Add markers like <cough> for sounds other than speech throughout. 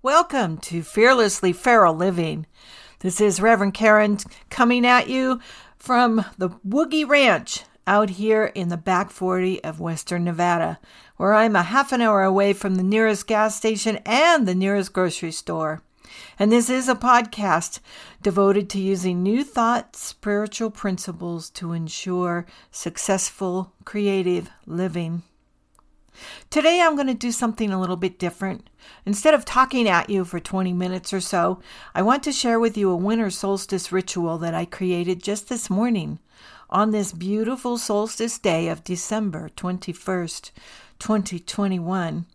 Welcome to Fearlessly Feral Living. This is Reverend Karen coming at you from the Woogie Ranch out here in the back 40 of Western Nevada, where I'm a half an hour away from the nearest gas station and the nearest grocery store. And this is a podcast devoted to using new thought, spiritual principles to ensure successful, creative living. Today I'm going to do something a little bit different. Instead of talking at you for 20 minutes or so, I want to share with you a winter solstice ritual that I created just this morning on this beautiful solstice day of December 21st, 2021.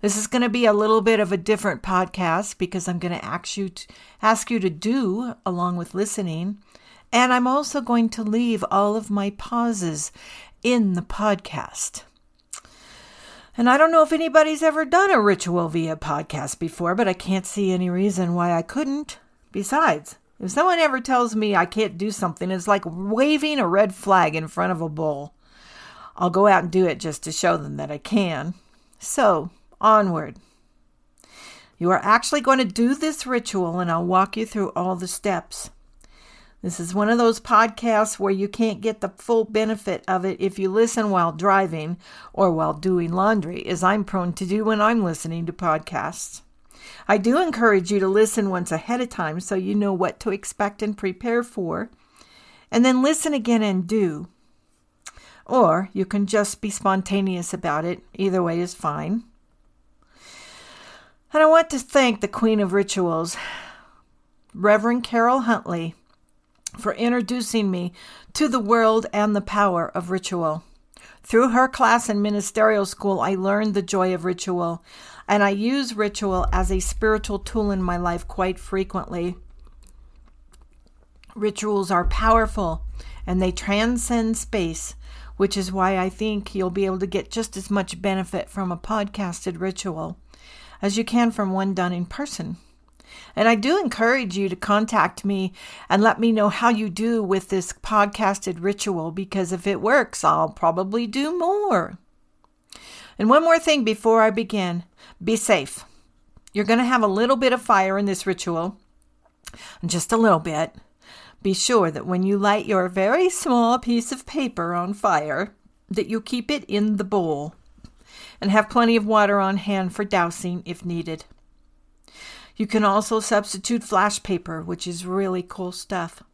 This is going to be a little bit of a different podcast because I'm going to ask you to, ask you to do along with listening. And I'm also going to leave all of my pauses in the podcast. And I don't know if anybody's ever done a ritual via podcast before, but I can't see any reason why I couldn't. Besides, if someone ever tells me I can't do something, it's like waving a red flag in front of a bull. I'll go out and do it just to show them that I can. So, onward. You are actually going to do this ritual, and I'll walk you through all the steps. This is one of those podcasts where you can't get the full benefit of it if you listen while driving or while doing laundry, as I'm prone to do when I'm listening to podcasts. I do encourage you to listen once ahead of time so you know what to expect and prepare for, and then listen again and do. Or you can just be spontaneous about it. Either way is fine. And I want to thank the Queen of Rituals, Reverend Carol Huntley, for introducing me to the world and the power of ritual. Through her class in ministerial school, I learned the joy of ritual, and I use ritual as a spiritual tool in my life quite frequently. Rituals are powerful and they transcend space, which is why I think you'll be able to get just as much benefit from a podcasted ritual as you can from one done in person. And I do encourage you to contact me and let me know how you do with this podcasted ritual because if it works, I'll probably do more. And one more thing before I begin be safe. You're going to have a little bit of fire in this ritual, just a little bit. Be sure that when you light your very small piece of paper on fire, that you keep it in the bowl and have plenty of water on hand for dousing if needed. You can also substitute flash paper, which is really cool stuff.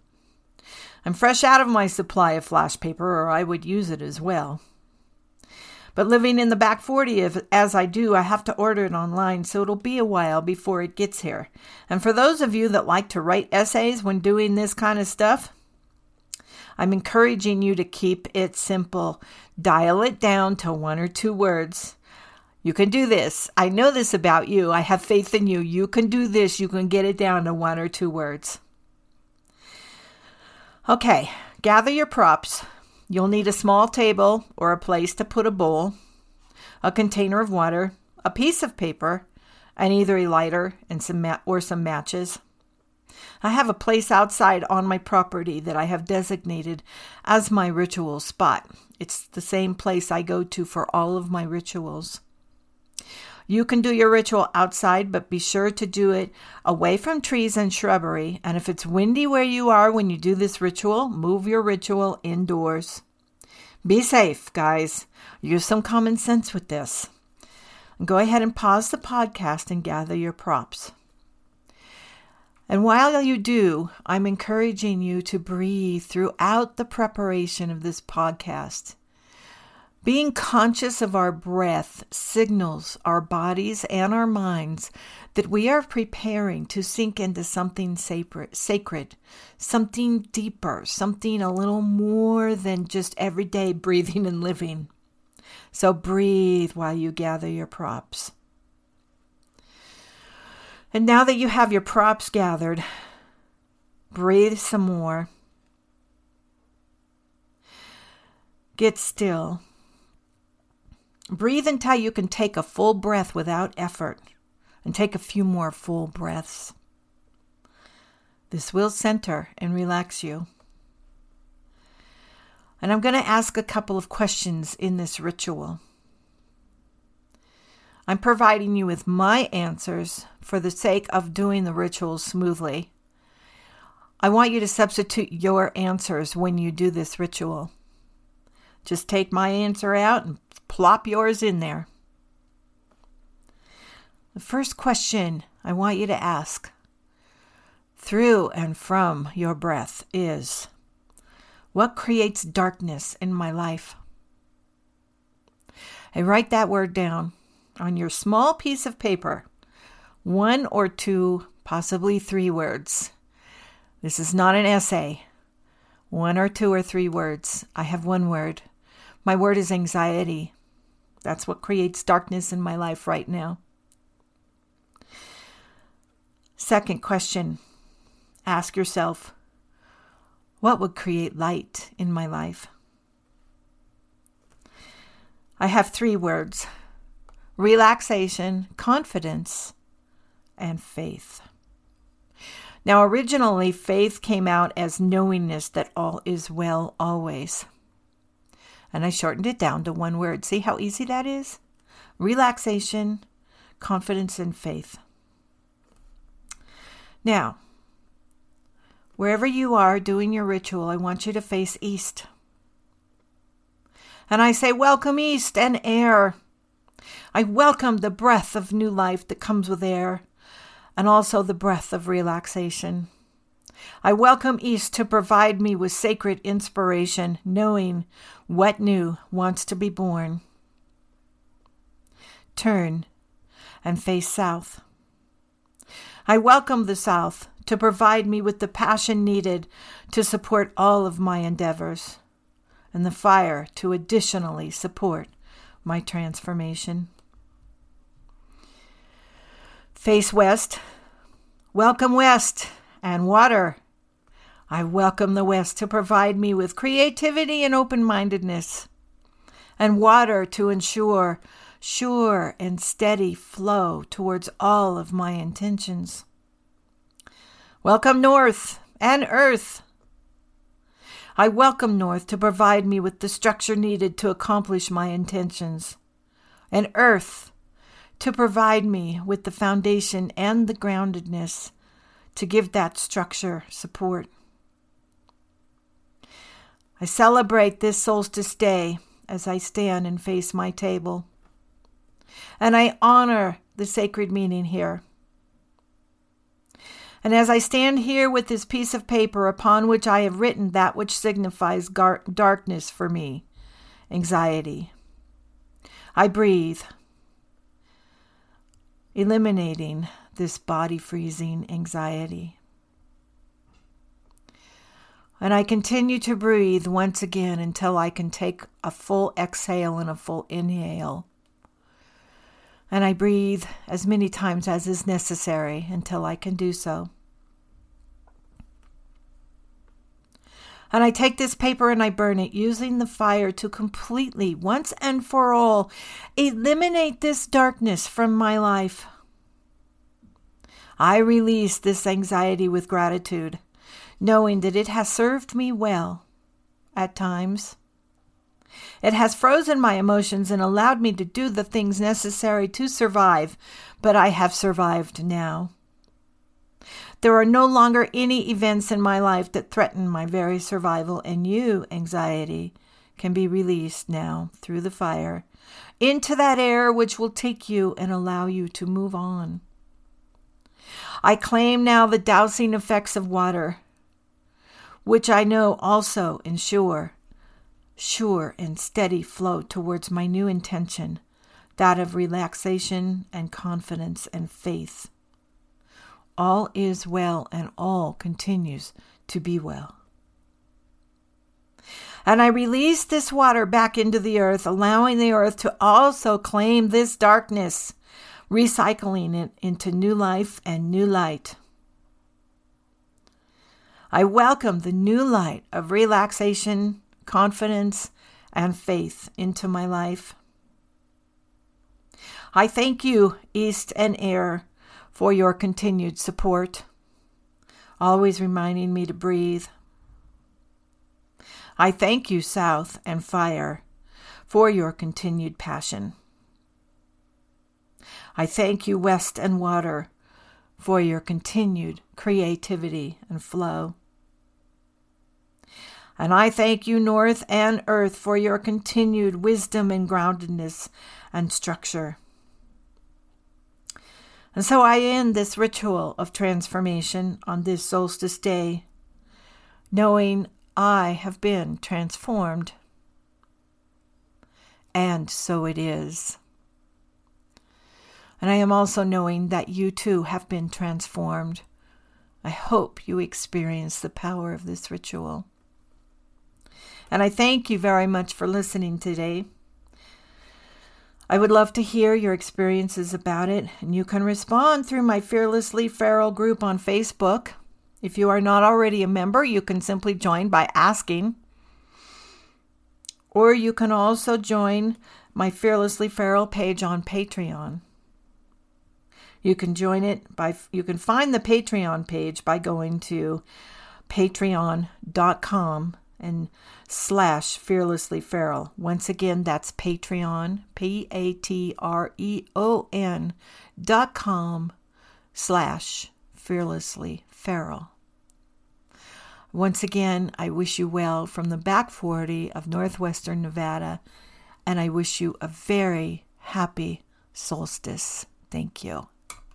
I'm fresh out of my supply of flash paper, or I would use it as well. But living in the back 40, if, as I do, I have to order it online, so it'll be a while before it gets here. And for those of you that like to write essays when doing this kind of stuff, I'm encouraging you to keep it simple. Dial it down to one or two words. You can do this. I know this about you. I have faith in you. You can do this. You can get it down to one or two words. Okay, gather your props. You'll need a small table or a place to put a bowl, a container of water, a piece of paper, and either a lighter and some ma- or some matches. I have a place outside on my property that I have designated as my ritual spot. It's the same place I go to for all of my rituals. You can do your ritual outside, but be sure to do it away from trees and shrubbery. And if it's windy where you are when you do this ritual, move your ritual indoors. Be safe, guys. Use some common sense with this. Go ahead and pause the podcast and gather your props. And while you do, I'm encouraging you to breathe throughout the preparation of this podcast. Being conscious of our breath signals our bodies and our minds that we are preparing to sink into something sacred, something deeper, something a little more than just everyday <laughs> breathing and living. So breathe while you gather your props. And now that you have your props gathered, breathe some more. Get still Breathe until you can take a full breath without effort, and take a few more full breaths. This will center and relax you. And I'm going to ask a couple of questions in this ritual. I'm providing you with my answers for the sake of doing the rituals smoothly. I want you to substitute your answers when you do this ritual. Just take my answer out and plop yours in there. The first question I want you to ask through and from your breath is What creates darkness in my life? And write that word down on your small piece of paper. One or two, possibly three words. This is not an essay. One or two or three words. I have one word. My word is anxiety. That's what creates darkness in my life right now. Second question ask yourself what would create light in my life? I have three words relaxation, confidence, and faith. Now, originally, faith came out as knowingness that all is well always. And I shortened it down to one word. See how easy that is? Relaxation, confidence, and faith. Now, wherever you are doing your ritual, I want you to face east. And I say, Welcome, east and air. I welcome the breath of new life that comes with air, and also the breath of relaxation. I welcome East to provide me with sacred inspiration, knowing what new wants to be born. Turn and face south. I welcome the South to provide me with the passion needed to support all of my endeavors, and the fire to additionally support my transformation. Face west. Welcome west and water. I welcome the west to provide me with creativity and open mindedness, and water to ensure sure and steady flow towards all of my intentions. Welcome, North and Earth. I welcome North to provide me with the structure needed to accomplish my intentions, and Earth to provide me with the foundation and the groundedness to give that structure support. I celebrate this solstice day as I stand and face my table and I honor the sacred meaning here. And as I stand here with this piece of paper upon which I have written that which signifies gar- darkness for me, anxiety, I breathe, eliminating this body freezing anxiety. And I continue to breathe once again until I can take a full exhale and a full inhale and I breathe as many times as is necessary until I can do so. And I take this paper and I burn it, using the fire to completely, once and for all, eliminate this darkness from my life. I release this anxiety with gratitude, knowing that it has served me well at times it has frozen my emotions and allowed me to do the things necessary to survive, but I have survived now. There are no longer any events in my life that threaten my very survival, and you, anxiety, can be released now through the fire into that air which will take you and allow you to move on. I claim now the dousing effects of water, which I know also ensure sure and steady flow towards my new intention, that of relaxation and confidence and faith. All is well and all continues to be well. And I release this water back into the earth, allowing the earth to also claim this darkness, recycling it into new life and new light. I welcome the new light of relaxation confidence, and faith into my life. I thank you, East and Air, for your continued support, always reminding me to breathe. I thank you, South and Fire, for your continued passion. I thank you, West and Water, for your continued creativity and flow. And I thank you, North and Earth, for your continued wisdom and groundedness and structure. And so I end this ritual of transformation on this solstice day, knowing I have been transformed. And so it is. And I am also knowing that you too have been transformed. I hope you experience the power of this ritual. And I thank you very much for listening today. I would love to hear your experiences about it, and you can respond through my Fearlessly Feral group on Facebook. If you are not already a member, you can simply join by asking. Or you can also join my Fearlessly Feral page on Patreon. You can join it by you can find the Patreon page by going to patreon.com and slash fearlessly feral. Once again, that's Patreon, P A T R E O N dot com slash fearlessly feral. Once again, I wish you well from the back 40 of northwestern Nevada, and I wish you a very happy solstice. Thank you.